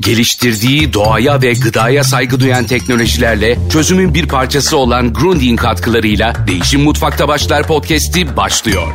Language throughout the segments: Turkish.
Geliştirdiği doğaya ve gıdaya saygı duyan teknolojilerle çözümün bir parçası olan Grundy'in katkılarıyla Değişim Mutfakta Başlar podcast'i başlıyor.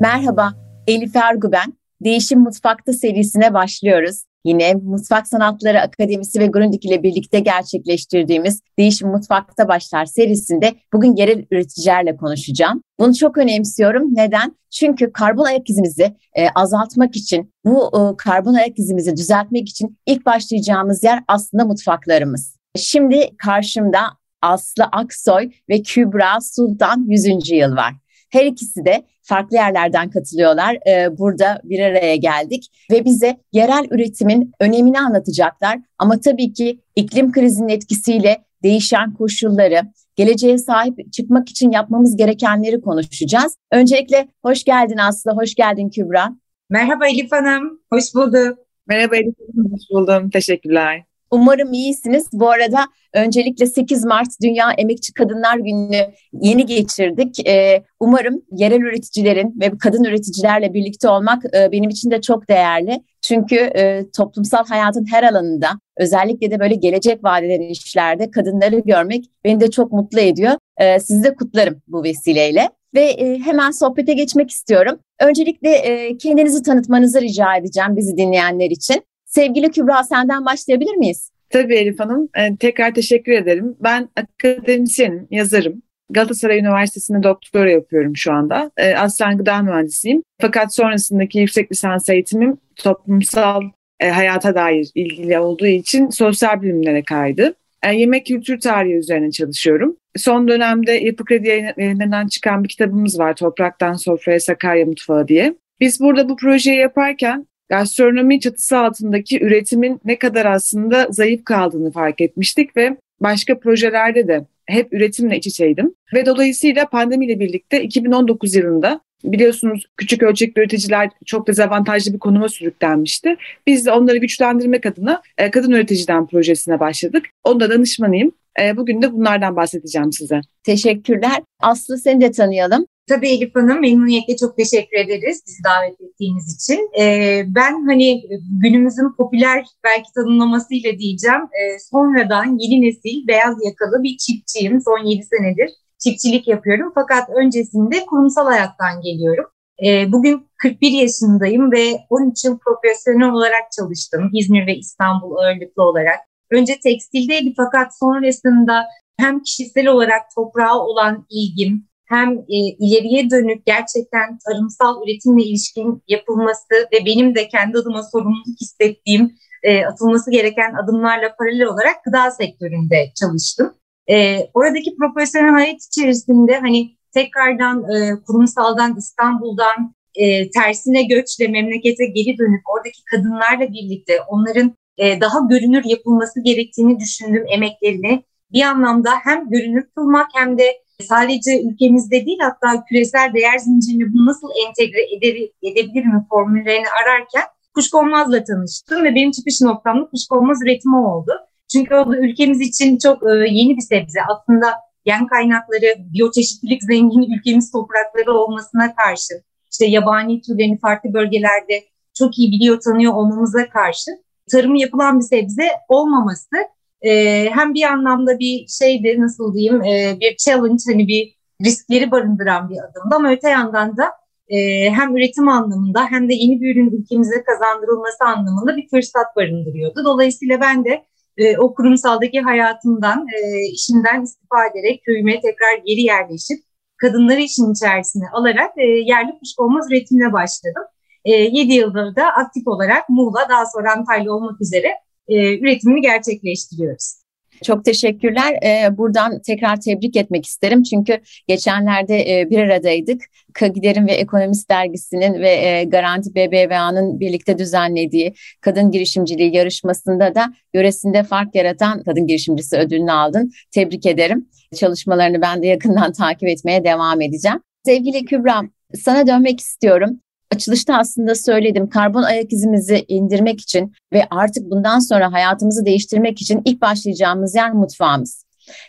Merhaba, Elif Ergu ben. Değişim Mutfakta serisine başlıyoruz. Yine Mutfak Sanatları Akademisi ve Grundig ile birlikte gerçekleştirdiğimiz Değişim Mutfakta Başlar serisinde bugün yerel üreticilerle konuşacağım. Bunu çok önemsiyorum. Neden? Çünkü karbon ayak izimizi e, azaltmak için, bu e, karbon ayak izimizi düzeltmek için ilk başlayacağımız yer aslında mutfaklarımız. Şimdi karşımda Aslı Aksoy ve Kübra Sultan 100. yıl var. Her ikisi de farklı yerlerden katılıyorlar. Ee, burada bir araya geldik ve bize yerel üretimin önemini anlatacaklar. Ama tabii ki iklim krizinin etkisiyle değişen koşulları, geleceğe sahip çıkmak için yapmamız gerekenleri konuşacağız. Öncelikle hoş geldin Aslı, hoş geldin Kübra. Merhaba Elif Hanım, hoş bulduk. Merhaba Elif Hanım, hoş buldum. Teşekkürler. Umarım iyisiniz. Bu arada öncelikle 8 Mart Dünya Emekçi Kadınlar Günü'nü yeni geçirdik. Ee, umarım yerel üreticilerin ve kadın üreticilerle birlikte olmak e, benim için de çok değerli. Çünkü e, toplumsal hayatın her alanında özellikle de böyle gelecek vadeden işlerde kadınları görmek beni de çok mutlu ediyor. E, sizi de kutlarım bu vesileyle. Ve e, hemen sohbete geçmek istiyorum. Öncelikle kendinizi tanıtmanızı rica edeceğim bizi dinleyenler için. Sevgili Kübra senden başlayabilir miyiz? Tabii Elif Hanım. Ee, tekrar teşekkür ederim. Ben akademisyenim, yazarım. Galatasaray Üniversitesi'nde doktora yapıyorum şu anda. Ee, aslen gıda mühendisiyim. Fakat sonrasındaki yüksek lisans eğitimim toplumsal e, hayata dair ilgili olduğu için sosyal bilimlere kaydı. E, yemek kültür tarihi üzerine çalışıyorum. Son dönemde Yapı Kredi yayınlarından çıkan bir kitabımız var. Topraktan Sofraya Sakarya Mutfağı diye. Biz burada bu projeyi yaparken gastronomi çatısı altındaki üretimin ne kadar aslında zayıf kaldığını fark etmiştik ve başka projelerde de hep üretimle iç içeydim. Ve dolayısıyla pandemiyle birlikte 2019 yılında biliyorsunuz küçük ölçekli üreticiler çok dezavantajlı bir konuma sürüklenmişti. Biz de onları güçlendirmek adına e, Kadın Üreticiden projesine başladık. Onda danışmanıyım. E, bugün de bunlardan bahsedeceğim size. Teşekkürler. Aslı seni de tanıyalım. Tabii Elif Hanım memnuniyetle çok teşekkür ederiz bizi davet ettiğiniz için. Ee, ben hani günümüzün popüler belki tanımlamasıyla diyeceğim e, sonradan yeni nesil beyaz yakalı bir çiftçiyim. Son 7 senedir çiftçilik yapıyorum fakat öncesinde kurumsal hayattan geliyorum. E, bugün 41 yaşındayım ve 13 yıl profesyonel olarak çalıştım İzmir ve İstanbul ağırlıklı olarak. Önce tekstildeydi fakat sonrasında hem kişisel olarak toprağa olan ilgim, hem e, ileriye dönük gerçekten tarımsal üretimle ilişkin yapılması ve benim de kendi adıma sorumluluk hissettiğim e, atılması gereken adımlarla paralel olarak gıda sektöründe çalıştım. E, oradaki profesyonel hayat içerisinde hani tekrardan e, kurumsaldan İstanbul'dan e, tersine göçle memlekete geri dönüp oradaki kadınlarla birlikte onların e, daha görünür yapılması gerektiğini düşündüğüm emeklerini bir anlamda hem görünür kılmak hem de sadece ülkemizde değil hatta küresel değer zincirine bunu nasıl entegre eder, edebilir mi formüllerini ararken kuşkonmazla tanıştım ve benim çıkış noktam da kuşkonmaz üretimi oldu. Çünkü o da ülkemiz için çok e, yeni bir sebze. Aslında yan kaynakları, biyoçeşitlilik zengin ülkemiz toprakları olmasına karşı, işte yabani türlerini farklı bölgelerde çok iyi biliyor, tanıyor olmamıza karşı tarımı yapılan bir sebze olmaması e, hem bir anlamda bir şeydi nasıl diyeyim e, bir challenge hani bir riskleri barındıran bir adımdı ama öte yandan da e, hem üretim anlamında hem de yeni bir ürün ülkemize kazandırılması anlamında bir fırsat barındırıyordu. Dolayısıyla ben de e, o kurumsaldaki hayatımdan, e, işimden istifa ederek köyüme tekrar geri yerleşip kadınları işin içerisine alarak e, yerli kuşkonmaz üretimine başladım. E, 7 yıldır da aktif olarak Muğla daha sonra Antalya olmak üzere e, üretimini gerçekleştiriyoruz. Çok teşekkürler. Ee, buradan tekrar tebrik etmek isterim. Çünkü geçenlerde e, bir aradaydık. Kagider'in ve Ekonomist Dergisi'nin ve e, Garanti BBVA'nın birlikte düzenlediği kadın girişimciliği yarışmasında da yöresinde fark yaratan kadın girişimcisi ödülünü aldın. Tebrik ederim. Çalışmalarını ben de yakından takip etmeye devam edeceğim. Sevgili Kübra, sana dönmek istiyorum açılışta aslında söyledim karbon ayak izimizi indirmek için ve artık bundan sonra hayatımızı değiştirmek için ilk başlayacağımız yer mutfağımız.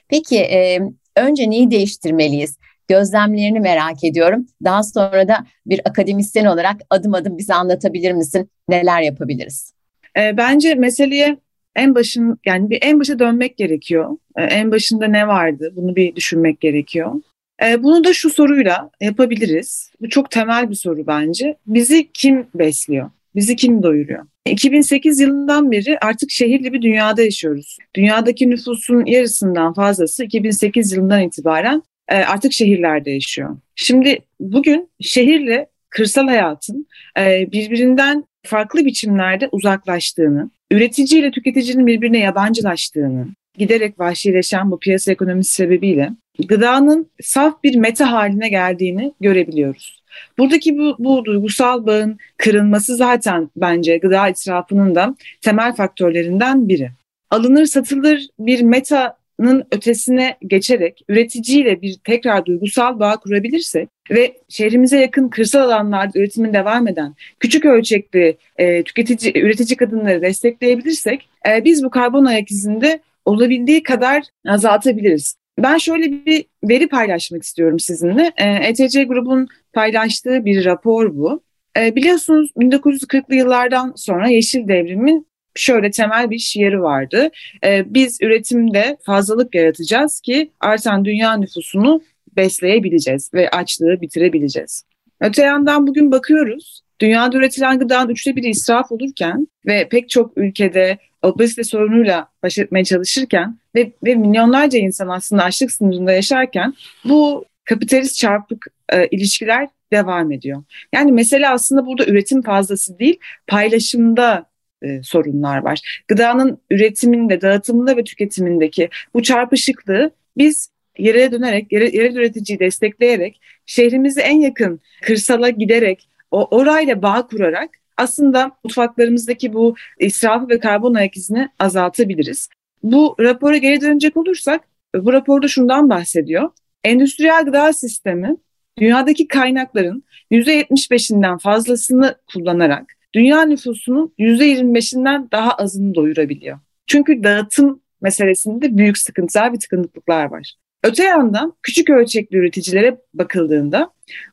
Peki e, Önce neyi değiştirmeliyiz? Gözlemlerini merak ediyorum. Daha sonra da bir akademisyen olarak adım adım bize anlatabilir misin? Neler yapabiliriz? E, bence meseleye en başın yani bir en başa dönmek gerekiyor. En başında ne vardı? Bunu bir düşünmek gerekiyor. E, bunu da şu soruyla yapabiliriz. Bu çok temel bir soru bence. Bizi kim besliyor? Bizi kim doyuruyor? 2008 yılından beri artık şehirli bir dünyada yaşıyoruz. Dünyadaki nüfusun yarısından fazlası 2008 yılından itibaren e, artık şehirlerde yaşıyor. Şimdi bugün şehirle kırsal hayatın e, birbirinden farklı biçimlerde uzaklaştığını, üretici ile tüketicinin birbirine yabancılaştığını, giderek vahşileşen bu piyasa ekonomisi sebebiyle gıdanın saf bir meta haline geldiğini görebiliyoruz. Buradaki bu, bu duygusal bağın kırılması zaten bence gıda israfının da temel faktörlerinden biri. Alınır satılır bir metanın ötesine geçerek üreticiyle bir tekrar duygusal bağ kurabilirsek ve şehrimize yakın kırsal alanlarda üretimin devam eden küçük ölçekli e, tüketici, üretici kadınları destekleyebilirsek e, biz bu karbon ayak izinde olabildiği kadar azaltabiliriz. Ben şöyle bir veri paylaşmak istiyorum sizinle. ETC grubun paylaştığı bir rapor bu. E, biliyorsunuz 1940'lı yıllardan sonra Yeşil Devrim'in şöyle temel bir şiiri vardı. E, biz üretimde fazlalık yaratacağız ki artan dünya nüfusunu besleyebileceğiz ve açlığı bitirebileceğiz. Öte yandan bugün bakıyoruz dünyada üretilen gıdanın üçte biri israf olurken ve pek çok ülkede obezite sorunuyla baş etmeye çalışırken ve, ve milyonlarca insan aslında açlık sınırında yaşarken bu kapitalist çarpık e, ilişkiler devam ediyor. Yani mesele aslında burada üretim fazlası değil, paylaşımda e, sorunlar var. Gıdanın üretiminde, dağıtımında ve tüketimindeki bu çarpışıklığı biz yere dönerek, yere, yerel üreticiyi destekleyerek, şehrimizi en yakın kırsala giderek, o orayla bağ kurarak aslında mutfaklarımızdaki bu israfı ve karbon ayak izini azaltabiliriz. Bu rapora geri dönecek olursak bu raporda şundan bahsediyor. Endüstriyel gıda sistemi dünyadaki kaynakların %75'inden fazlasını kullanarak dünya nüfusunun %25'inden daha azını doyurabiliyor. Çünkü dağıtım meselesinde büyük sıkıntılar ve tıkanıklıklar var. Öte yandan küçük ölçekli üreticilere bakıldığında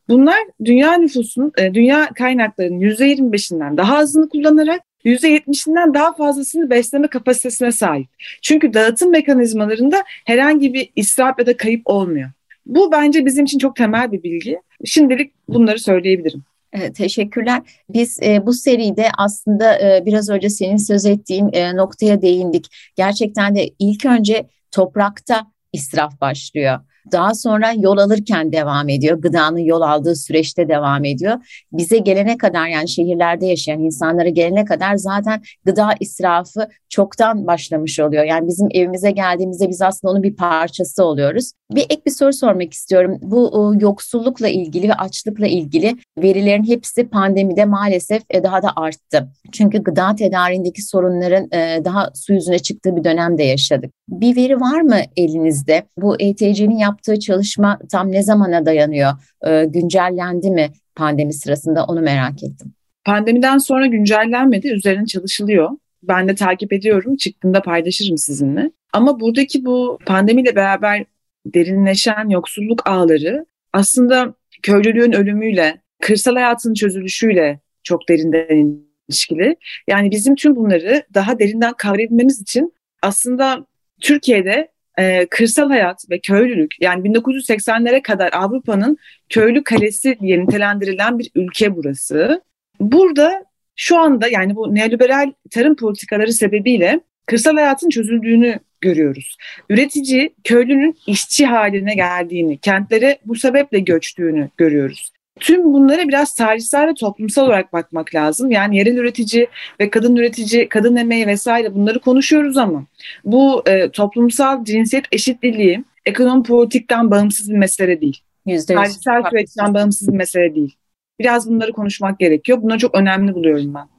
bunlar dünya nüfusunun, e, dünya kaynaklarının %25'inden daha azını kullanarak %70'inden daha fazlasını besleme kapasitesine sahip. Çünkü dağıtım mekanizmalarında herhangi bir israf ya da kayıp olmuyor. Bu bence bizim için çok temel bir bilgi. Şimdilik bunları söyleyebilirim. Evet, teşekkürler. Biz e, bu seride aslında e, biraz önce senin söz ettiğin e, noktaya değindik. Gerçekten de ilk önce toprakta israf başlıyor. Daha sonra yol alırken devam ediyor. Gıdanın yol aldığı süreçte devam ediyor. Bize gelene kadar yani şehirlerde yaşayan insanlara gelene kadar zaten gıda israfı çoktan başlamış oluyor. Yani bizim evimize geldiğimizde biz aslında onun bir parçası oluyoruz. Bir ek bir soru sormak istiyorum. Bu yoksullukla ilgili ve açlıkla ilgili verilerin hepsi pandemide maalesef e, daha da arttı. Çünkü gıda tedariğindeki sorunların e, daha su yüzüne çıktığı bir dönemde yaşadık. Bir veri var mı elinizde? Bu ETC'nin yaptığı çalışma tam ne zamana dayanıyor? E, güncellendi mi pandemi sırasında onu merak ettim. Pandemiden sonra güncellenmedi, üzerine çalışılıyor. Ben de takip ediyorum, çıktığında paylaşırım sizinle. Ama buradaki bu pandemiyle beraber derinleşen yoksulluk ağları aslında köylülüğün ölümüyle, kırsal hayatın çözülüşüyle çok derinden ilişkili. Yani bizim tüm bunları daha derinden kavrayabilmemiz için aslında Türkiye'de e, kırsal hayat ve köylülük yani 1980'lere kadar Avrupa'nın köylü kalesi diye nitelendirilen bir ülke burası. Burada şu anda yani bu neoliberal tarım politikaları sebebiyle kırsal hayatın çözüldüğünü görüyoruz. Üretici köylünün işçi haline geldiğini, kentlere bu sebeple göçtüğünü görüyoruz. Tüm bunlara biraz tarihsel ve toplumsal olarak bakmak lazım. Yani yerel üretici ve kadın üretici, kadın emeği vesaire bunları konuşuyoruz ama bu e, toplumsal cinsiyet eşitliği ekonomi politikten bağımsız bir mesele değil. %100. Tarihsel süreçten bağımsız bir mesele değil. Biraz bunları konuşmak gerekiyor. Bunları çok önemli buluyorum ben.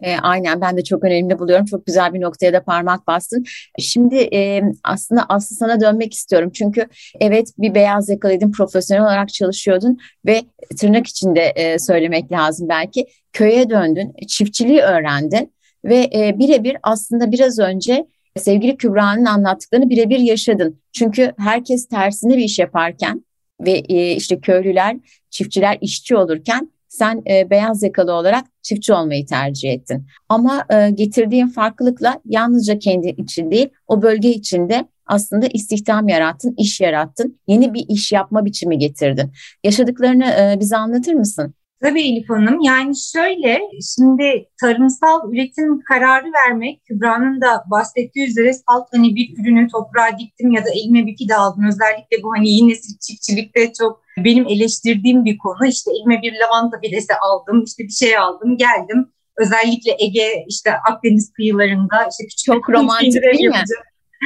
E, aynen ben de çok önemli buluyorum. Çok güzel bir noktaya da parmak bastın. Şimdi e, aslında Aslı sana dönmek istiyorum. Çünkü evet bir beyaz yakalıydın, profesyonel olarak çalışıyordun ve tırnak içinde e, söylemek lazım belki. Köye döndün, çiftçiliği öğrendin ve e, birebir aslında biraz önce sevgili Kübra'nın anlattıklarını birebir yaşadın. Çünkü herkes tersine bir iş yaparken ve e, işte köylüler, çiftçiler işçi olurken sen e, beyaz yakalı olarak çiftçi olmayı tercih ettin. Ama e, getirdiğin farklılıkla yalnızca kendi için değil, o bölge içinde aslında istihdam yarattın, iş yarattın, yeni bir iş yapma biçimi getirdin. Yaşadıklarını e, bize anlatır mısın? Tabii Elif Hanım. Yani şöyle, şimdi tarımsal üretim kararı vermek, Kübra'nın da bahsettiği üzere salt hani bir ürünü toprağa diktim ya da elime bir fide aldım. Özellikle bu hani yine çiftçilikte çok benim eleştirdiğim bir konu. İşte elime bir lavanta fidesi aldım, işte bir şey aldım, geldim. Özellikle Ege, işte Akdeniz kıyılarında işte küçük çok romantik değil mi?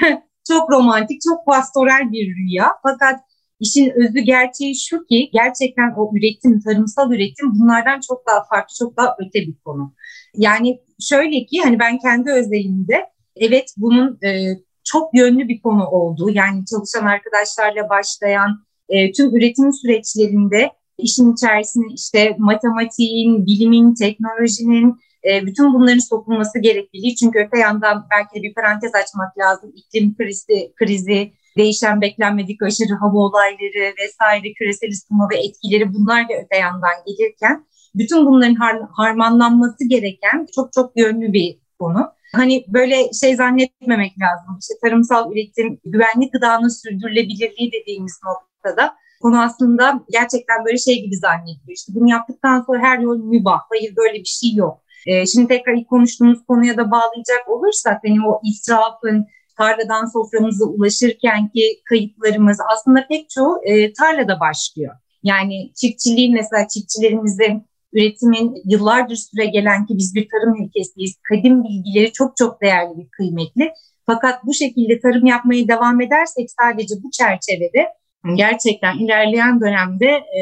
çok romantik, çok pastoral bir rüya. Fakat İşin özü gerçeği şu ki gerçekten o üretim, tarımsal üretim bunlardan çok daha farklı, çok daha öte bir konu. Yani şöyle ki hani ben kendi özelimde evet bunun e, çok yönlü bir konu olduğu yani çalışan arkadaşlarla başlayan e, tüm üretim süreçlerinde işin içerisine işte matematiğin, bilimin, teknolojinin e, bütün bunların sokulması gerekliliği. Çünkü öte yandan belki de bir parantez açmak lazım. İklim krizi, krizi değişen beklenmedik aşırı hava olayları vesaire küresel ısınma ve etkileri bunlar da öte yandan gelirken bütün bunların har harmanlanması gereken çok çok yönlü bir konu. Hani böyle şey zannetmemek lazım. İşte tarımsal üretim, güvenli gıdanın sürdürülebilirliği dediğimiz noktada konu aslında gerçekten böyle şey gibi zannediliyor. İşte bunu yaptıktan sonra her yol mübah. Hayır böyle bir şey yok. Ee, şimdi tekrar ilk konuştuğumuz konuya da bağlayacak olursak hani o israfın, tarladan soframıza ulaşırken ki kayıplarımız aslında pek çoğu e, tarlada başlıyor. Yani çiftçiliğin mesela çiftçilerimizin üretimin yıllardır süre gelen ki biz bir tarım ülkesiyiz. Kadim bilgileri çok çok değerli ve kıymetli. Fakat bu şekilde tarım yapmaya devam edersek sadece bu çerçevede gerçekten ilerleyen dönemde e,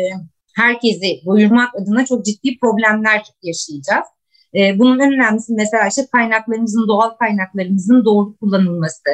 herkesi doyurmak adına çok ciddi problemler yaşayacağız. E, bunun en önemlisi mesela işte kaynaklarımızın, doğal kaynaklarımızın doğru kullanılması.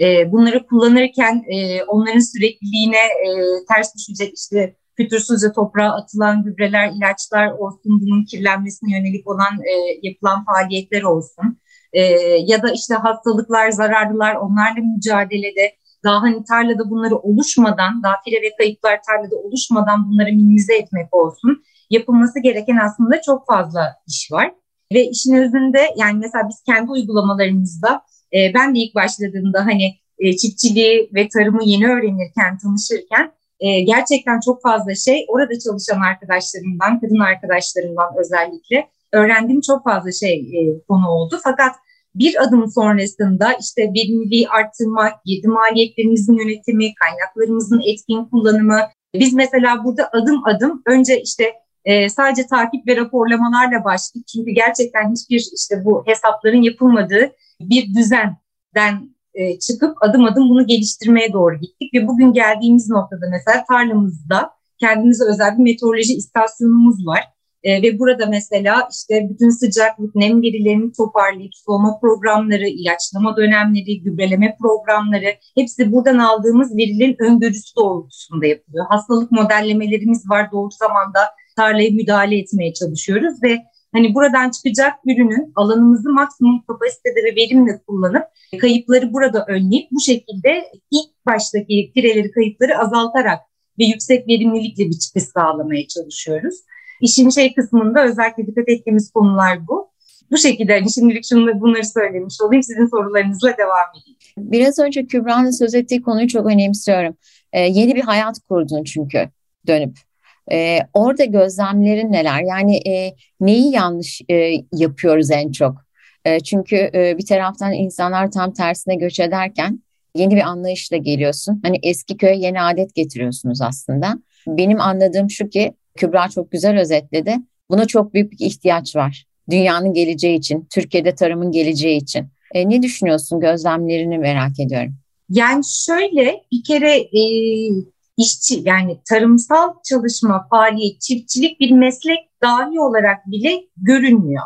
E, bunları kullanırken e, onların sürekliliğine e, ters düşecek işte fütursuzca toprağa atılan gübreler, ilaçlar olsun, bunun kirlenmesine yönelik olan e, yapılan faaliyetler olsun. E, ya da işte hastalıklar, zararlılar onlarla mücadelede daha hani tarlada bunları oluşmadan, daha fire ve kayıplar tarlada oluşmadan bunları minimize etmek olsun. Yapılması gereken aslında çok fazla iş var. Ve işin özünde yani mesela biz kendi uygulamalarımızda e, ben de ilk başladığımda hani e, çiftçiliği ve tarımı yeni öğrenirken, tanışırken e, gerçekten çok fazla şey orada çalışan arkadaşlarımdan, kadın arkadaşlarımdan özellikle öğrendiğim çok fazla şey e, konu oldu. Fakat bir adım sonrasında işte verimliliği arttırmak, girdi maliyetlerimizin yönetimi, kaynaklarımızın etkin kullanımı. Biz mesela burada adım adım önce işte e, sadece takip ve raporlamalarla başladık. Çünkü gerçekten hiçbir işte bu hesapların yapılmadığı bir düzenden e, çıkıp adım adım bunu geliştirmeye doğru gittik. Ve bugün geldiğimiz noktada mesela tarlamızda kendimize özel bir meteoroloji istasyonumuz var. E, ve burada mesela işte bütün sıcaklık, nem verilerini toparlayıp sulama programları, ilaçlama dönemleri, gübreleme programları hepsi buradan aldığımız verilerin öngörüsü doğrultusunda yapılıyor. Hastalık modellemelerimiz var doğru zamanda tarlaya müdahale etmeye çalışıyoruz ve hani buradan çıkacak ürünün alanımızı maksimum kapasitede ve verimle kullanıp kayıpları burada önleyip bu şekilde ilk baştaki pireleri kayıpları azaltarak ve yüksek verimlilikle bir çıkış sağlamaya çalışıyoruz. İşin şey kısmında özellikle dikkat ettiğimiz konular bu. Bu şekilde hani şimdilik şunları, bunları söylemiş olayım. Sizin sorularınızla devam edeyim. Biraz önce Kübra'nın söz ettiği konuyu çok önemsiyorum. Ee, yeni bir hayat kurdun çünkü dönüp. E, orada gözlemlerin neler? Yani e, neyi yanlış e, yapıyoruz en çok? E, çünkü e, bir taraftan insanlar tam tersine göç ederken yeni bir anlayışla geliyorsun. Hani eski köye yeni adet getiriyorsunuz aslında. Benim anladığım şu ki Kübra çok güzel özetledi. Buna çok büyük bir ihtiyaç var. Dünyanın geleceği için, Türkiye'de tarımın geleceği için. E, ne düşünüyorsun? Gözlemlerini merak ediyorum. Yani şöyle bir kere e, işçi yani tarımsal çalışma, faaliyet, çiftçilik bir meslek dahi olarak bile görünmüyor.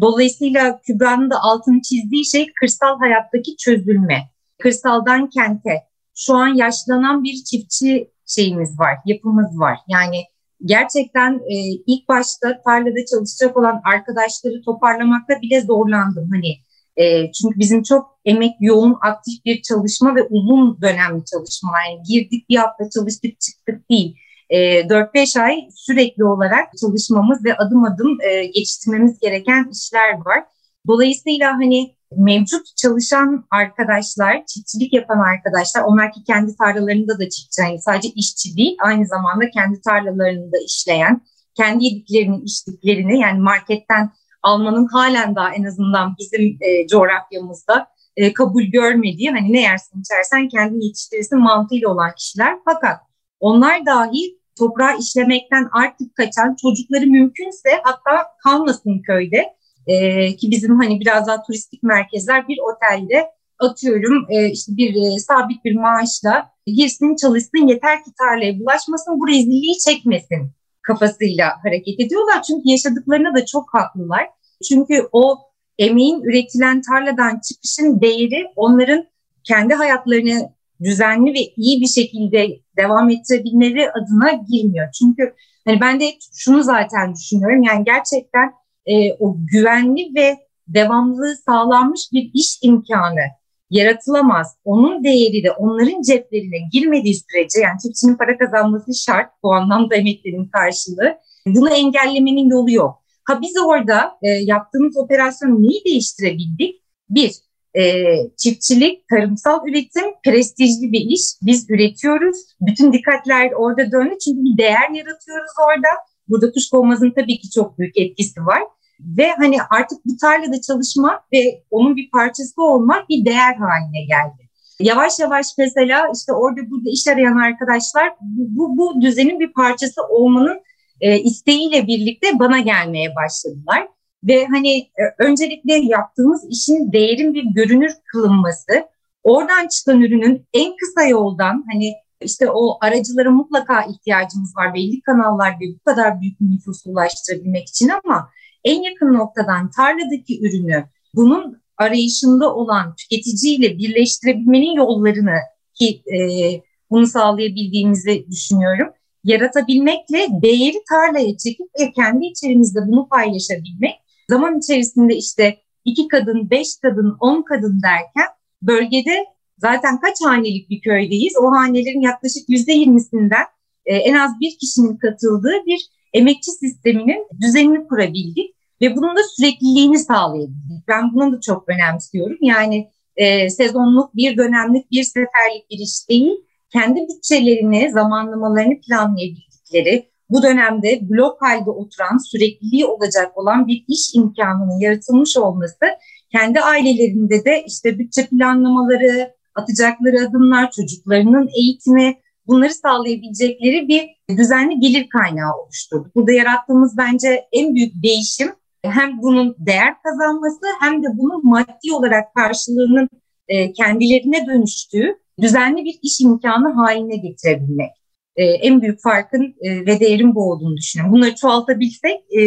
Dolayısıyla Kübra'nın da altını çizdiği şey kırsal hayattaki çözülme. Kırsaldan kente. Şu an yaşlanan bir çiftçi şeyimiz var, yapımız var. Yani gerçekten e, ilk başta tarlada çalışacak olan arkadaşları toparlamakta bile zorlandım. Hani E, çünkü bizim çok emek yoğun, aktif bir çalışma ve uzun dönemli çalışma. Yani girdik bir hafta çalıştık çıktık değil. E, 4-5 ay sürekli olarak çalışmamız ve adım adım e, geçiştirmemiz gereken işler var. Dolayısıyla hani mevcut çalışan arkadaşlar, çiftçilik yapan arkadaşlar, onlar ki kendi tarlalarında da çiftçi, yani sadece işçi değil, aynı zamanda kendi tarlalarında işleyen, kendi yediklerini, içtiklerini yani marketten almanın halen daha en azından bizim e, coğrafyamızda e, kabul görmediği, hani ne yersin içersen kendini yetiştirirsin mantığıyla olan kişiler. Fakat onlar dahi toprağı işlemekten artık kaçan çocukları mümkünse hatta kalmasın köyde e, ki bizim hani biraz daha turistik merkezler bir otelde atıyorum e, işte bir e, sabit bir maaşla girsin çalışsın yeter ki tarlaya bulaşmasın bu rezilliği çekmesin kafasıyla hareket ediyorlar. Çünkü yaşadıklarına da çok haklılar. Çünkü o emeğin üretilen tarladan çıkışın değeri onların kendi hayatlarını düzenli ve iyi bir şekilde devam ettirebilmeleri adına girmiyor. Çünkü hani ben de şunu zaten düşünüyorum yani gerçekten e, o güvenli ve devamlılığı sağlanmış bir iş imkanı yaratılamaz. Onun değeri de onların ceplerine girmediği sürece yani çiftçinin para kazanması şart bu anlamda emeklerin karşılığı. Bunu engellemenin yolu yok. Ha biz orada e, yaptığımız operasyonu neyi değiştirebildik? Bir, e, çiftçilik, tarımsal üretim prestijli bir iş. Biz üretiyoruz. Bütün dikkatler orada döndü çünkü bir değer yaratıyoruz orada. Burada kuşkonmazın tabii ki çok büyük etkisi var. Ve hani artık bu tarlada çalışmak ve onun bir parçası olmak bir değer haline geldi. Yavaş yavaş mesela işte orada burada iş arayan arkadaşlar bu, bu, bu düzenin bir parçası olmanın e, isteğiyle birlikte bana gelmeye başladılar. Ve hani e, öncelikle yaptığımız işin değerin bir görünür kılınması, oradan çıkan ürünün en kısa yoldan hani işte o aracılara mutlaka ihtiyacımız var belli kanallar ve bu kadar büyük bir nüfusu ulaştırabilmek için ama en yakın noktadan tarladaki ürünü bunun arayışında olan tüketiciyle birleştirebilmenin yollarını ki e, bunu sağlayabildiğimizi düşünüyorum. Yaratabilmekle değeri tarlaya çekip ve kendi içerimizde bunu paylaşabilmek zaman içerisinde işte iki kadın, beş kadın, on kadın derken bölgede zaten kaç hanelik bir köydeyiz? O hanelerin yaklaşık yüzde yirmisinden e, en az bir kişinin katıldığı bir emekçi sisteminin düzenini kurabildik ve bunun da sürekliliğini sağlayabildik. Ben bunu da çok önemsiyorum. Yani e, sezonluk, bir dönemlik, bir seferlik bir iş değil, kendi bütçelerini, zamanlamalarını planlayabildikleri, bu dönemde blok halde oturan, sürekliliği olacak olan bir iş imkanının yaratılmış olması, kendi ailelerinde de işte bütçe planlamaları, atacakları adımlar, çocuklarının eğitimi, bunları sağlayabilecekleri bir düzenli gelir kaynağı oluşturdu. Burada yarattığımız bence en büyük değişim hem bunun değer kazanması hem de bunun maddi olarak karşılığının e, kendilerine dönüştüğü düzenli bir iş imkanı haline getirebilmek. E, en büyük farkın e, ve değerin bu olduğunu düşünüyorum. Bunları çoğaltabilsek e,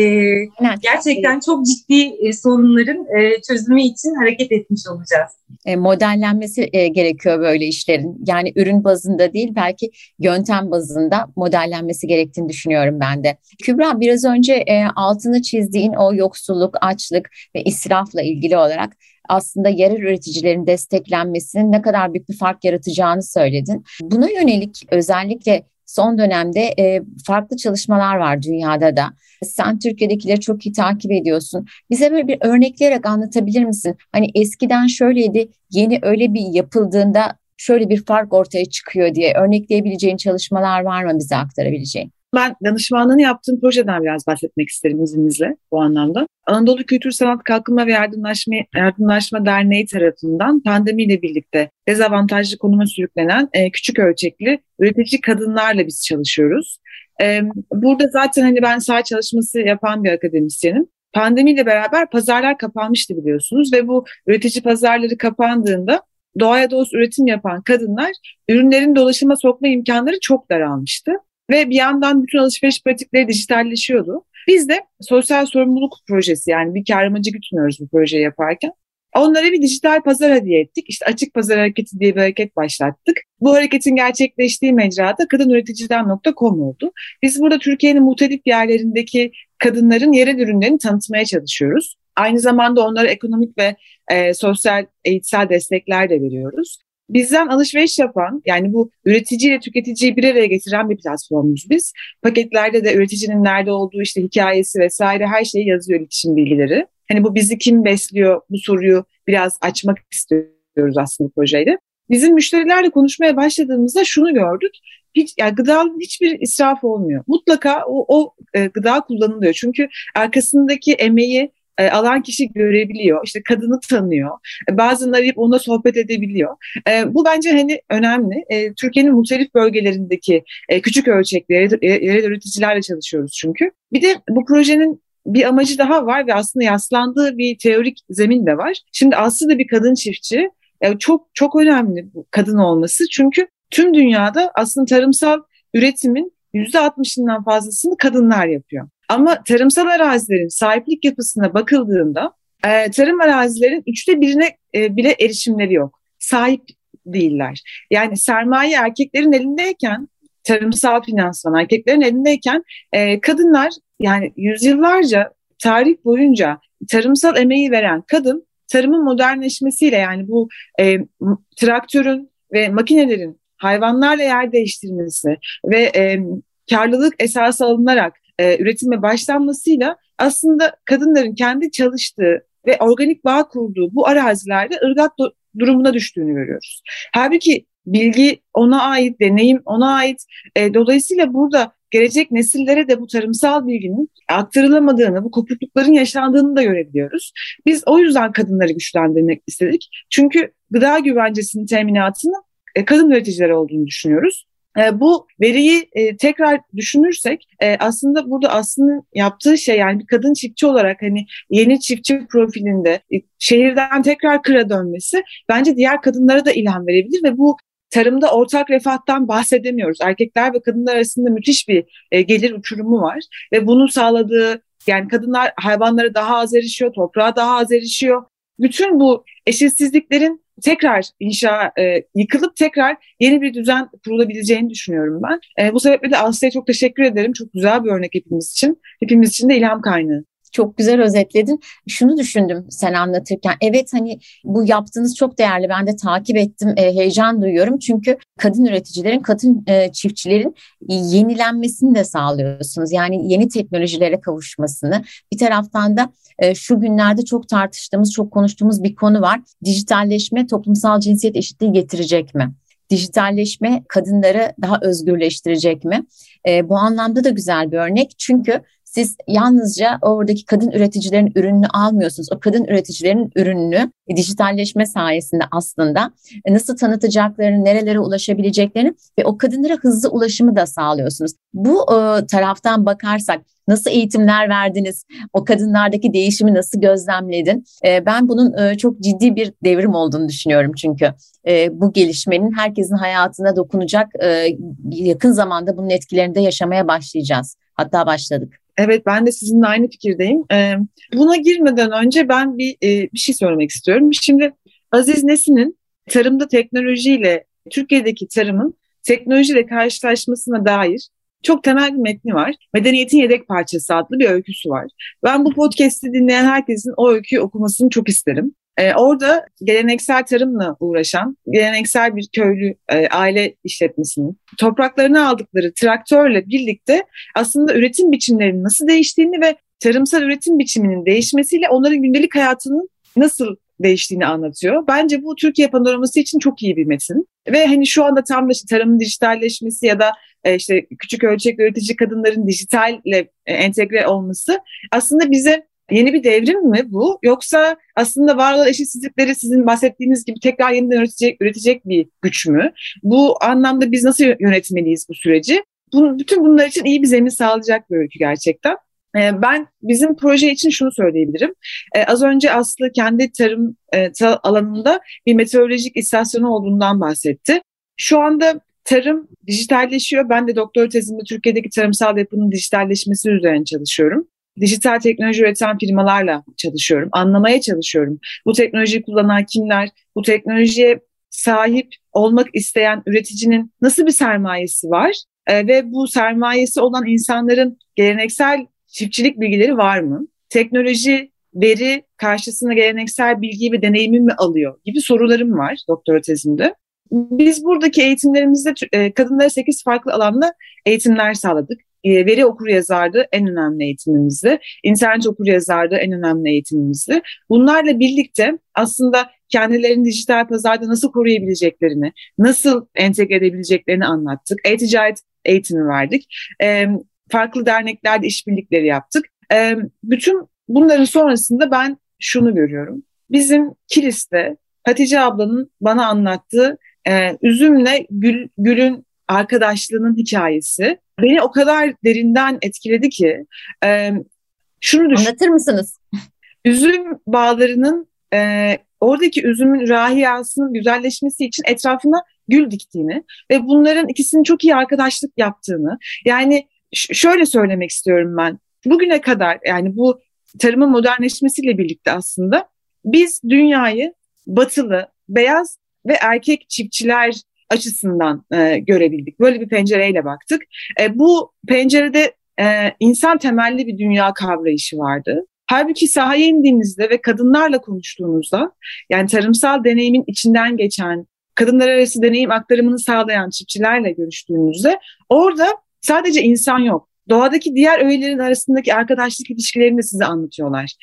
gerçekten çok ciddi e, sorunların e, çözümü için hareket etmiş olacağız. E, modellenmesi e, gerekiyor böyle işlerin. Yani ürün bazında değil belki yöntem bazında modellenmesi gerektiğini düşünüyorum ben de. Kübra biraz önce e, altını çizdiğin o yoksulluk, açlık ve israfla ilgili olarak aslında yerel üreticilerin desteklenmesinin ne kadar büyük bir fark yaratacağını söyledin. Buna yönelik özellikle son dönemde e, farklı çalışmalar var dünyada da. Sen Türkiye'dekileri çok iyi takip ediyorsun. Bize böyle bir örnekleyerek anlatabilir misin? Hani eskiden şöyleydi, yeni öyle bir yapıldığında şöyle bir fark ortaya çıkıyor diye örnekleyebileceğin çalışmalar var mı bize aktarabileceğin? Ben danışmanlığını yaptığım projeden biraz bahsetmek isterim izninizle bu anlamda. Anadolu Kültür Sanat Kalkınma ve Yardımlaşma, Yardımlaşma Derneği tarafından pandemiyle birlikte dezavantajlı konuma sürüklenen e, küçük ölçekli üretici kadınlarla biz çalışıyoruz. E, burada zaten hani ben sağ çalışması yapan bir akademisyenim. Pandemiyle beraber pazarlar kapanmıştı biliyorsunuz ve bu üretici pazarları kapandığında doğaya dost üretim yapan kadınlar ürünlerin dolaşıma sokma imkanları çok daralmıştı. Ve bir yandan bütün alışveriş pratikleri dijitalleşiyordu. Biz de sosyal sorumluluk projesi yani bir kar amacı gütmüyoruz bu projeyi yaparken. Onlara bir dijital pazar hediye ettik. İşte açık pazar hareketi diye bir hareket başlattık. Bu hareketin gerçekleştiği mecrada kadınüreticiden.com oldu. Biz burada Türkiye'nin muhtelif yerlerindeki kadınların yerel ürünlerini tanıtmaya çalışıyoruz. Aynı zamanda onlara ekonomik ve e, sosyal eğitsel destekler de veriyoruz. Bizden alışveriş yapan yani bu üretici ile tüketiciyi bir araya getiren bir platformumuz biz. Paketlerde de üreticinin nerede olduğu işte hikayesi vesaire her şeyi yazıyor iletişim bilgileri. Hani bu bizi kim besliyor bu soruyu biraz açmak istiyoruz aslında projeyle. Bizim müşterilerle konuşmaya başladığımızda şunu gördük. Hiç, yani gıdanın hiçbir israf olmuyor. Mutlaka o, o e, gıda kullanılıyor. Çünkü arkasındaki emeği e, alan kişi görebiliyor. İşte kadını tanıyor. E, bazen arayıp onunla sohbet edebiliyor. E, bu bence hani önemli. E, Türkiye'nin muhtelif bölgelerindeki küçük ölçekli yerel üreticilerle çalışıyoruz çünkü. Bir de bu projenin bir amacı daha var ve aslında yaslandığı bir teorik zemin de var. Şimdi aslında bir kadın çiftçi çok çok önemli kadın olması. Çünkü tüm dünyada aslında tarımsal üretimin %60'ından fazlasını kadınlar yapıyor. Ama tarımsal arazilerin sahiplik yapısına bakıldığında e, tarım arazilerin üçte birine e, bile erişimleri yok. Sahip değiller. Yani sermaye erkeklerin elindeyken tarımsal finansman erkeklerin elindeyken e, kadınlar yani yüzyıllarca tarih boyunca tarımsal emeği veren kadın tarımın modernleşmesiyle yani bu e, traktörün ve makinelerin hayvanlarla yer değiştirmesi ve e, karlılık esası alınarak e, üretime başlanmasıyla aslında kadınların kendi çalıştığı ve organik bağ kurduğu bu arazilerde ırgat durumuna düştüğünü görüyoruz. Halbuki bilgi ona ait, deneyim ona ait. E, dolayısıyla burada gelecek nesillere de bu tarımsal bilginin aktarılamadığını, bu kopuklukların yaşandığını da görebiliyoruz. Biz o yüzden kadınları güçlendirmek istedik. Çünkü gıda güvencesinin teminatının e, kadın üreticiler olduğunu düşünüyoruz. E, bu veriyi e, tekrar düşünürsek e, aslında burada aslında yaptığı şey yani bir kadın çiftçi olarak hani yeni çiftçi profilinde şehirden tekrar kıra dönmesi bence diğer kadınlara da ilham verebilir ve bu tarımda ortak refahtan bahsedemiyoruz. Erkekler ve kadınlar arasında müthiş bir gelir uçurumu var ve bunu sağladığı yani kadınlar hayvanlara daha az erişiyor, toprağa daha az erişiyor. Bütün bu eşitsizliklerin tekrar inşa e, yıkılıp tekrar yeni bir düzen kurulabileceğini düşünüyorum ben. E, bu sebeple de Asya'ya çok teşekkür ederim. Çok güzel bir örnek hepimiz için. Hepimiz için de ilham kaynağı. Çok güzel özetledin. Şunu düşündüm sen anlatırken. Evet hani bu yaptığınız çok değerli. Ben de takip ettim. E, heyecan duyuyorum. Çünkü kadın üreticilerin, kadın e, çiftçilerin yenilenmesini de sağlıyorsunuz. Yani yeni teknolojilere kavuşmasını. Bir taraftan da e, şu günlerde çok tartıştığımız, çok konuştuğumuz bir konu var. Dijitalleşme toplumsal cinsiyet eşitliği getirecek mi? dijitalleşme kadınları daha özgürleştirecek mi? E, bu anlamda da güzel bir örnek. Çünkü siz yalnızca oradaki kadın üreticilerin ürününü almıyorsunuz. O kadın üreticilerin ürününü dijitalleşme sayesinde aslında e, nasıl tanıtacaklarını, nerelere ulaşabileceklerini ve o kadınlara hızlı ulaşımı da sağlıyorsunuz. Bu e, taraftan bakarsak nasıl eğitimler verdiniz? O kadınlardaki değişimi nasıl gözlemledin? E, ben bunun e, çok ciddi bir devrim olduğunu düşünüyorum çünkü. E, bu gelişmenin herkesin hayatına dokunacak e, yakın zamanda bunun etkilerini de yaşamaya başlayacağız. Hatta başladık. Evet ben de sizinle aynı fikirdeyim. Ee, buna girmeden önce ben bir e, bir şey söylemek istiyorum. Şimdi Aziz Nesin'in tarımda teknolojiyle Türkiye'deki tarımın teknolojiyle karşılaşmasına dair çok temel bir metni var. Medeniyetin Yedek Parçası adlı bir öyküsü var. Ben bu podcast'i dinleyen herkesin o öyküyü okumasını çok isterim. Ee, orada geleneksel tarımla uğraşan, geleneksel bir köylü e, aile işletmesinin topraklarını aldıkları traktörle birlikte aslında üretim biçimlerinin nasıl değiştiğini ve tarımsal üretim biçiminin değişmesiyle onların gündelik hayatının nasıl değiştiğini anlatıyor. Bence bu Türkiye panoraması için çok iyi bir metin. Ve hani şu anda tam da işte tarımın dijitalleşmesi ya da e, işte küçük ölçekli üretici kadınların dijitalle e, entegre olması aslında bize Yeni bir devrim mi bu? Yoksa aslında var olan eşitsizlikleri sizin bahsettiğiniz gibi tekrar yeniden üretecek, üretecek bir güç mü? Bu anlamda biz nasıl yönetmeliyiz bu süreci? Bunu, bütün bunlar için iyi bir zemin sağlayacak bir öykü gerçekten. Ee, ben bizim proje için şunu söyleyebilirim. Ee, az önce Aslı kendi tarım e, alanında bir meteorolojik istasyonu olduğundan bahsetti. Şu anda tarım dijitalleşiyor. Ben de doktor tezimde Türkiye'deki tarımsal yapının dijitalleşmesi üzerine çalışıyorum dijital teknoloji üreten firmalarla çalışıyorum. Anlamaya çalışıyorum. Bu teknolojiyi kullanan kimler, bu teknolojiye sahip olmak isteyen üreticinin nasıl bir sermayesi var e, ve bu sermayesi olan insanların geleneksel çiftçilik bilgileri var mı? Teknoloji veri karşısına geleneksel bilgiyi ve deneyimi mi alıyor gibi sorularım var doktora tezimde. Biz buradaki eğitimlerimizde e, kadınlara 8 farklı alanda eğitimler sağladık. E, veri okur yazardı en önemli eğitimimizdi. İnternet okur yazardı en önemli eğitimimizdi. Bunlarla birlikte aslında kendilerini dijital pazarda nasıl koruyabileceklerini, nasıl entegre edebileceklerini anlattık. E-ticaret eğitimi verdik. E, farklı derneklerde işbirlikleri yaptık. E, bütün bunların sonrasında ben şunu görüyorum. Bizim Kilis'te Hatice ablanın bana anlattığı e, üzümle gül, gülün arkadaşlığının hikayesi beni o kadar derinden etkiledi ki e, şunu düşün. Anlatır mısınız? Üzüm bağlarının e, oradaki üzümün rahiyasının güzelleşmesi için etrafına gül diktiğini ve bunların ikisinin çok iyi arkadaşlık yaptığını yani şöyle söylemek istiyorum ben bugüne kadar yani bu tarımın modernleşmesiyle birlikte aslında biz dünyayı batılı, beyaz ve erkek çiftçiler açısından e, görebildik. Böyle bir pencereyle baktık. E, bu pencerede e, insan temelli bir dünya kavrayışı vardı. Halbuki sahaya indiğinizde ve kadınlarla konuştuğunuzda yani tarımsal deneyimin içinden geçen, kadınlar arası deneyim aktarımını sağlayan çiftçilerle görüştüğünüzde orada sadece insan yok. Doğadaki diğer öğelerin arasındaki arkadaşlık ilişkilerini size anlatıyorlar.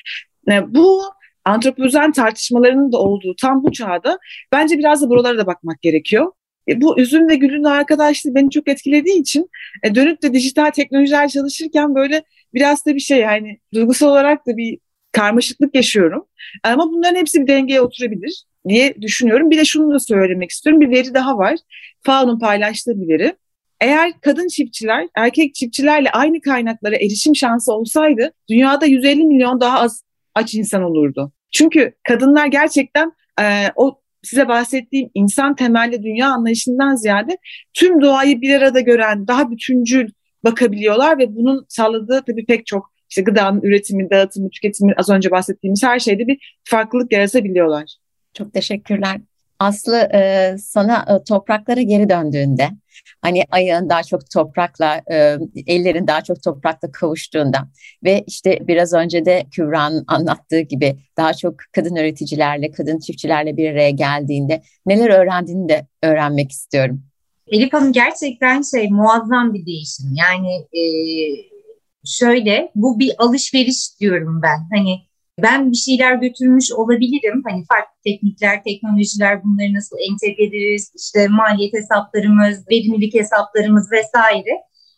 E, bu antropozen tartışmalarının da olduğu tam bu çağda bence biraz da buralara da bakmak gerekiyor. E, bu üzüm ve gülün arkadaşlığı beni çok etkilediği için e, dönüp de dijital teknolojiler çalışırken böyle biraz da bir şey yani duygusal olarak da bir karmaşıklık yaşıyorum. Ama bunların hepsi bir dengeye oturabilir diye düşünüyorum. Bir de şunu da söylemek istiyorum. Bir veri daha var. FAO'nun paylaştığı bir veri. Eğer kadın çiftçiler erkek çiftçilerle aynı kaynaklara erişim şansı olsaydı dünyada 150 milyon daha az aç insan olurdu. Çünkü kadınlar gerçekten e, o size bahsettiğim insan temelli dünya anlayışından ziyade tüm doğayı bir arada gören, daha bütüncül bakabiliyorlar ve bunun sağladığı tabii pek çok işte gıdanın üretimi, dağıtımı, tüketimi az önce bahsettiğimiz her şeyde bir farklılık yaratabiliyorlar. Çok teşekkürler. Aslı e, sana e, topraklara geri döndüğünde hani ayağın daha çok toprakla e, ellerin daha çok toprakla kavuştuğunda ve işte biraz önce de Kübra'nın anlattığı gibi daha çok kadın öğreticilerle kadın çiftçilerle bir araya geldiğinde neler öğrendiğini de öğrenmek istiyorum. Elif Hanım gerçekten şey muazzam bir değişim yani e, şöyle bu bir alışveriş diyorum ben hani ben bir şeyler götürmüş olabilirim. Hani farklı teknikler, teknolojiler bunları nasıl entegre ederiz, işte maliyet hesaplarımız, verimlilik hesaplarımız vesaire.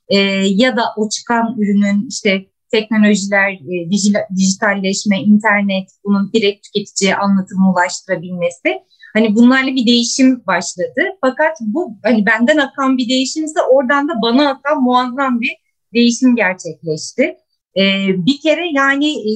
E, ya da o çıkan ürünün işte teknolojiler, e, dijitalleşme, internet, bunun direkt tüketiciye anlatımı ulaştırabilmesi. Hani bunlarla bir değişim başladı. Fakat bu hani benden akan bir değişimse oradan da bana akan muazzam bir değişim gerçekleşti. E, bir kere yani e,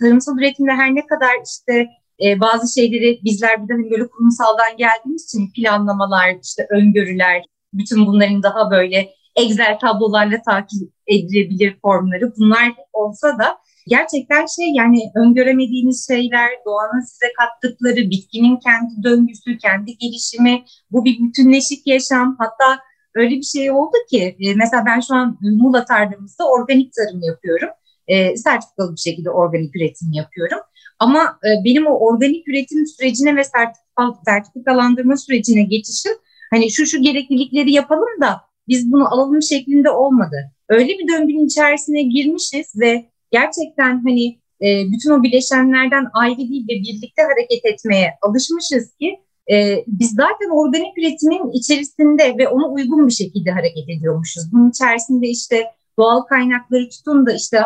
tarımsal üretimde her ne kadar işte e, bazı şeyleri bizler bir de hani böyle kurumsaldan geldiğimiz için planlamalar, işte öngörüler, bütün bunların daha böyle Excel tablolarla takip edilebilir formları bunlar olsa da gerçekten şey yani öngöremediğiniz şeyler, doğanın size kattıkları, bitkinin kendi döngüsü, kendi gelişimi, bu bir bütünleşik yaşam. Hatta öyle bir şey oldu ki e, mesela ben şu an Muğla tarlamızda organik tarım yapıyorum. E, sertifikalı bir şekilde organik üretim yapıyorum. Ama e, benim o organik üretim sürecine ve sertifikalandırma sürecine geçişim hani şu şu gereklilikleri yapalım da biz bunu alalım şeklinde olmadı. Öyle bir döngünün içerisine girmişiz ve gerçekten hani e, bütün o bileşenlerden ayrı değil ve birlikte hareket etmeye alışmışız ki e, biz zaten organik üretimin içerisinde ve ona uygun bir şekilde hareket ediyormuşuz. Bunun içerisinde işte doğal kaynakları tutun da işte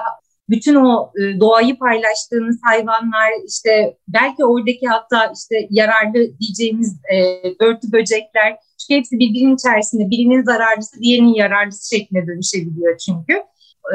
bütün o e, doğayı paylaştığınız hayvanlar işte belki oradaki hatta işte yararlı diyeceğimiz e, örtü böcekler çünkü hepsi birbirinin içerisinde birinin zararlısı diğerinin yararlısı şeklinde dönüşebiliyor çünkü.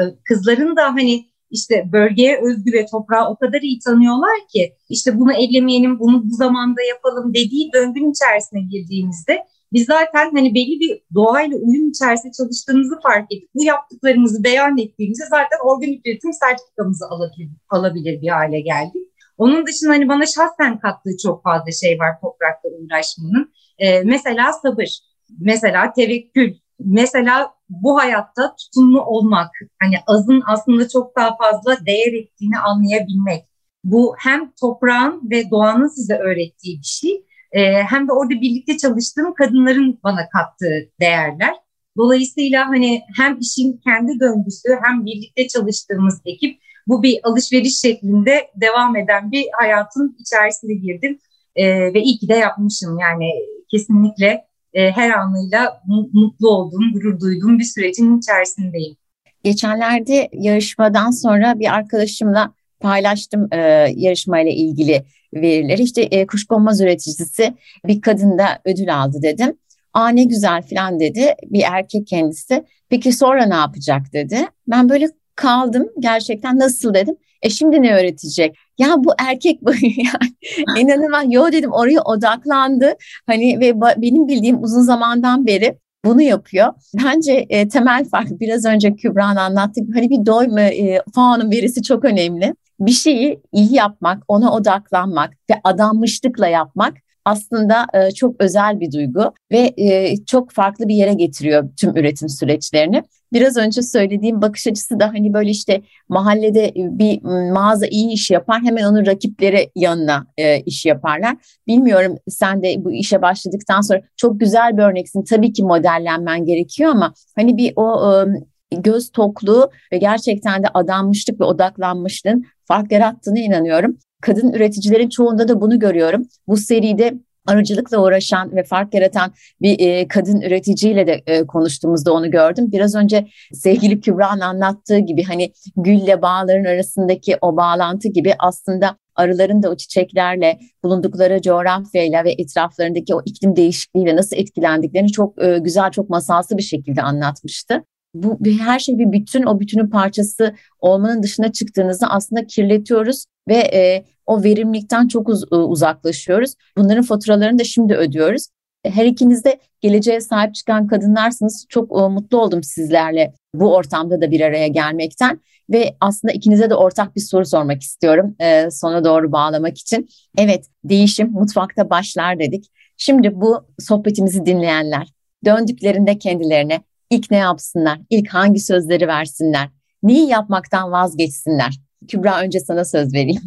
E, kızların da hani işte bölgeye özgü ve toprağı o kadar iyi tanıyorlar ki işte bunu ellemeyelim, bunu bu zamanda yapalım dediği döngünün içerisine girdiğimizde biz zaten hani belli bir doğayla uyum içerisinde çalıştığımızı fark edip bu yaptıklarımızı beyan ettiğimizde zaten organik üretim sertifikamızı alabilir, alabilir bir hale geldik. Onun dışında hani bana şahsen kattığı çok fazla şey var toprakla uğraşmanın. Ee, mesela sabır, mesela tevekkül, mesela bu hayatta tutumlu olmak, hani azın aslında çok daha fazla değer ettiğini anlayabilmek. Bu hem toprağın ve doğanın size öğrettiği bir şey e, hem de orada birlikte çalıştığım kadınların bana kattığı değerler. Dolayısıyla hani hem işin kendi döngüsü hem birlikte çalıştığımız ekip bu bir alışveriş şeklinde devam eden bir hayatın içerisine girdim. E, ve iyi ki de yapmışım yani kesinlikle e, her anıyla mutlu olduğum, gurur duyduğum bir sürecin içerisindeyim. Geçenlerde yarışmadan sonra bir arkadaşımla paylaştım e, yarışmayla ilgili verileri. İşte e, kuşkonmaz üreticisi bir kadın da ödül aldı dedim. Aa ne güzel falan dedi bir erkek kendisi. Peki sonra ne yapacak dedi. Ben böyle kaldım gerçekten nasıl dedim. E şimdi ne öğretecek? Ya bu erkek bu yani inanılmaz. Yo dedim oraya odaklandı. Hani ve benim bildiğim uzun zamandan beri bunu yapıyor. Bence e, temel fark biraz önce Kübra'nın anlattığı hani bir doyma e, faunun verisi çok önemli. Bir şeyi iyi yapmak, ona odaklanmak ve adanmışlıkla yapmak aslında e, çok özel bir duygu ve e, çok farklı bir yere getiriyor tüm üretim süreçlerini. Biraz önce söylediğim bakış açısı da hani böyle işte mahallede bir mağaza iyi iş yapar hemen onun rakipleri yanına e, iş yaparlar. Bilmiyorum sen de bu işe başladıktan sonra çok güzel bir örneksin. Tabii ki modellenmen gerekiyor ama hani bir o göz tokluğu ve gerçekten de adanmışlık ve odaklanmışlığın fark yarattığını inanıyorum. Kadın üreticilerin çoğunda da bunu görüyorum. Bu seride arıcılıkla uğraşan ve fark yaratan bir e, kadın üreticiyle de e, konuştuğumuzda onu gördüm. Biraz önce sevgili Kübra'nın anlattığı gibi hani gülle bağların arasındaki o bağlantı gibi aslında arıların da o çiçeklerle bulundukları coğrafyayla ve etraflarındaki o iklim değişikliğiyle nasıl etkilendiklerini çok e, güzel, çok masalsı bir şekilde anlatmıştı bu her şey bir bütün o bütünün parçası olmanın dışına çıktığınızda aslında kirletiyoruz ve e, o verimlilikten çok uz, e, uzaklaşıyoruz. Bunların faturalarını da şimdi ödüyoruz. Her ikiniz de geleceğe sahip çıkan kadınlarsınız. Çok e, mutlu oldum sizlerle bu ortamda da bir araya gelmekten ve aslında ikinize de ortak bir soru sormak istiyorum e, sona doğru bağlamak için. Evet değişim mutfakta başlar dedik. Şimdi bu sohbetimizi dinleyenler döndüklerinde kendilerine İlk ne yapsınlar? İlk hangi sözleri versinler? Neyi yapmaktan vazgeçsinler? Kübra önce sana söz vereyim.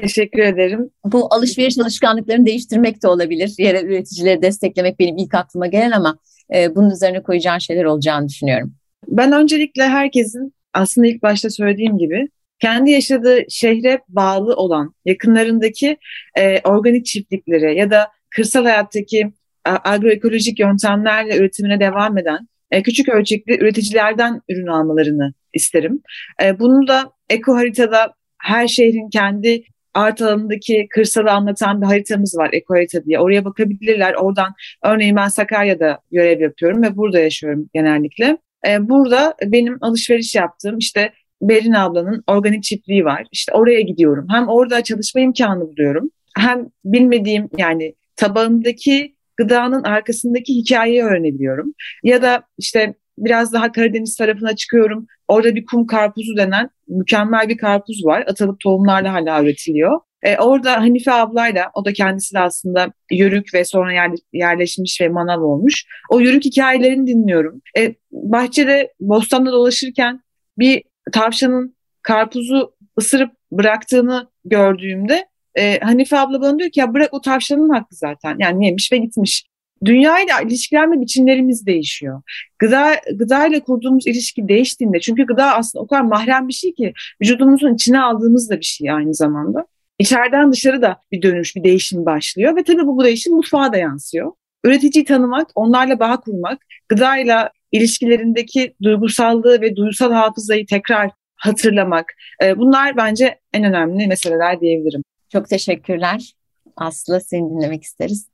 Teşekkür ederim. Bu alışveriş alışkanlıklarını değiştirmek de olabilir. Yerel üreticileri desteklemek benim ilk aklıma gelen ama e, bunun üzerine koyacağın şeyler olacağını düşünüyorum. Ben öncelikle herkesin aslında ilk başta söylediğim gibi kendi yaşadığı şehre bağlı olan yakınlarındaki e, organik çiftliklere ya da kırsal hayattaki agroekolojik yöntemlerle üretimine devam eden e, küçük ölçekli üreticilerden ürün almalarını isterim. E, bunu da eko haritada her şehrin kendi art alanındaki kırsalı anlatan bir haritamız var eko harita diye. Oraya bakabilirler. Oradan örneğin ben Sakarya'da görev yapıyorum ve burada yaşıyorum genellikle. E, burada benim alışveriş yaptığım işte Berin ablanın organik çiftliği var. İşte oraya gidiyorum. Hem orada çalışma imkanı buluyorum. Hem bilmediğim yani tabağımdaki gıdanın arkasındaki hikayeyi öğrenebiliyorum. Ya da işte biraz daha Karadeniz tarafına çıkıyorum. Orada bir kum karpuzu denen mükemmel bir karpuz var. Atalık tohumlarla hala üretiliyor. E, orada Hanife ablayla, o da kendisi de aslında yörük ve sonra yerleşmiş ve manav olmuş. O yörük hikayelerini dinliyorum. E, bahçede, bostanda dolaşırken bir tavşanın karpuzu ısırıp bıraktığını gördüğümde e, Hanife abla bana diyor ki ya bırak o tavşanın hakkı zaten. Yani yemiş ve gitmiş. Dünyayla ilişkilenme biçimlerimiz değişiyor. Gıda gıdayla kurduğumuz ilişki değiştiğinde çünkü gıda aslında o kadar mahrem bir şey ki vücudumuzun içine aldığımız da bir şey aynı zamanda. İçeriden dışarı da bir dönüş, bir değişim başlıyor ve tabii bu, bu değişim mutfağa da yansıyor. Üreticiyi tanımak, onlarla bağ kurmak, gıdayla ilişkilerindeki duygusallığı ve duygusal hafızayı tekrar hatırlamak. Bunlar bence en önemli meseleler diyebilirim. Çok teşekkürler. Aslı seni dinlemek isteriz.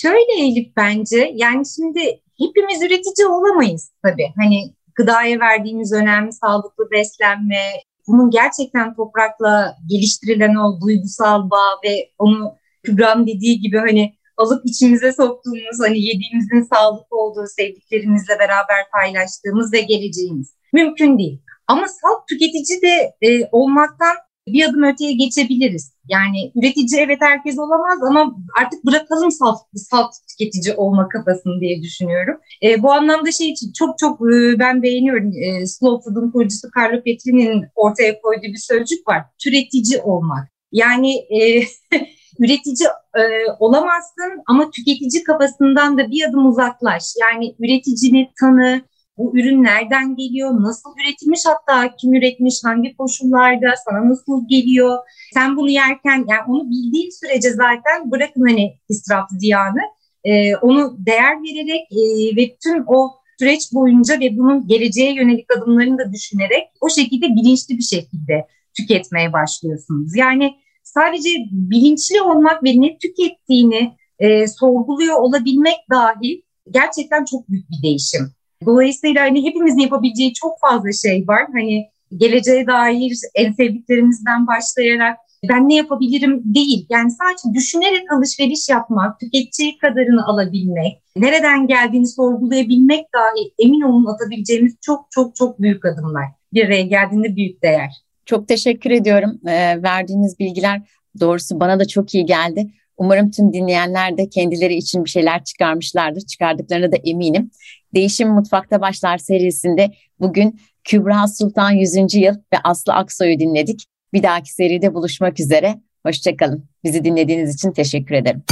Şöyle Elif bence yani şimdi hepimiz üretici olamayız tabii. Hani gıdaya verdiğimiz önemli sağlıklı beslenme, bunun gerçekten toprakla geliştirilen o duygusal bağ ve onu Kübra'nın dediği gibi hani alıp içimize soktuğumuz hani yediğimizin sağlıklı olduğu sevdiklerimizle beraber paylaştığımız ve geleceğimiz mümkün değil. Ama salt tüketici de e, olmaktan bir adım öteye geçebiliriz. Yani üretici evet herkes olamaz ama artık bırakalım salt, salt tüketici olma kafasını diye düşünüyorum. E, bu anlamda şey için çok çok e, ben beğeniyorum. E, Slow Food'un kurucusu Carlo Petrini'nin ortaya koyduğu bir sözcük var. Türetici olmak. Yani e, üretici e, olamazsın ama tüketici kafasından da bir adım uzaklaş. Yani üreticini tanı, bu ürün nereden geliyor, nasıl üretilmiş hatta kim üretmiş, hangi koşullarda, sana nasıl geliyor. Sen bunu yerken yani onu bildiğin sürece zaten bırakın hani israf ziyanı e, onu değer vererek e, ve tüm o süreç boyunca ve bunun geleceğe yönelik adımlarını da düşünerek o şekilde bilinçli bir şekilde tüketmeye başlıyorsunuz. Yani sadece bilinçli olmak ve ne tükettiğini e, sorguluyor olabilmek dahi gerçekten çok büyük bir değişim. Dolayısıyla hani hepimizin yapabileceği çok fazla şey var. Hani geleceğe dair en sevdiklerimizden başlayarak ben ne yapabilirim değil. Yani sadece düşünerek alışveriş yapmak, tüketici kadarını alabilmek, nereden geldiğini sorgulayabilmek dahi emin olun atabileceğimiz çok çok çok büyük adımlar. Bir araya geldiğinde büyük değer. Çok teşekkür ediyorum. E, verdiğiniz bilgiler doğrusu bana da çok iyi geldi. Umarım tüm dinleyenler de kendileri için bir şeyler çıkarmışlardır. Çıkardıklarına da eminim. Değişim Mutfakta Başlar serisinde bugün Kübra Sultan 100. yıl ve Aslı Aksoy'u dinledik. Bir dahaki seride buluşmak üzere. Hoşçakalın. Bizi dinlediğiniz için teşekkür ederim.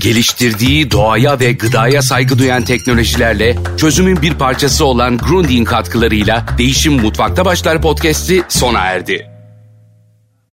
Geliştirdiği doğaya ve gıdaya saygı duyan teknolojilerle çözümün bir parçası olan Grundig katkılarıyla Değişim Mutfakta Başlar podcast'i sona erdi.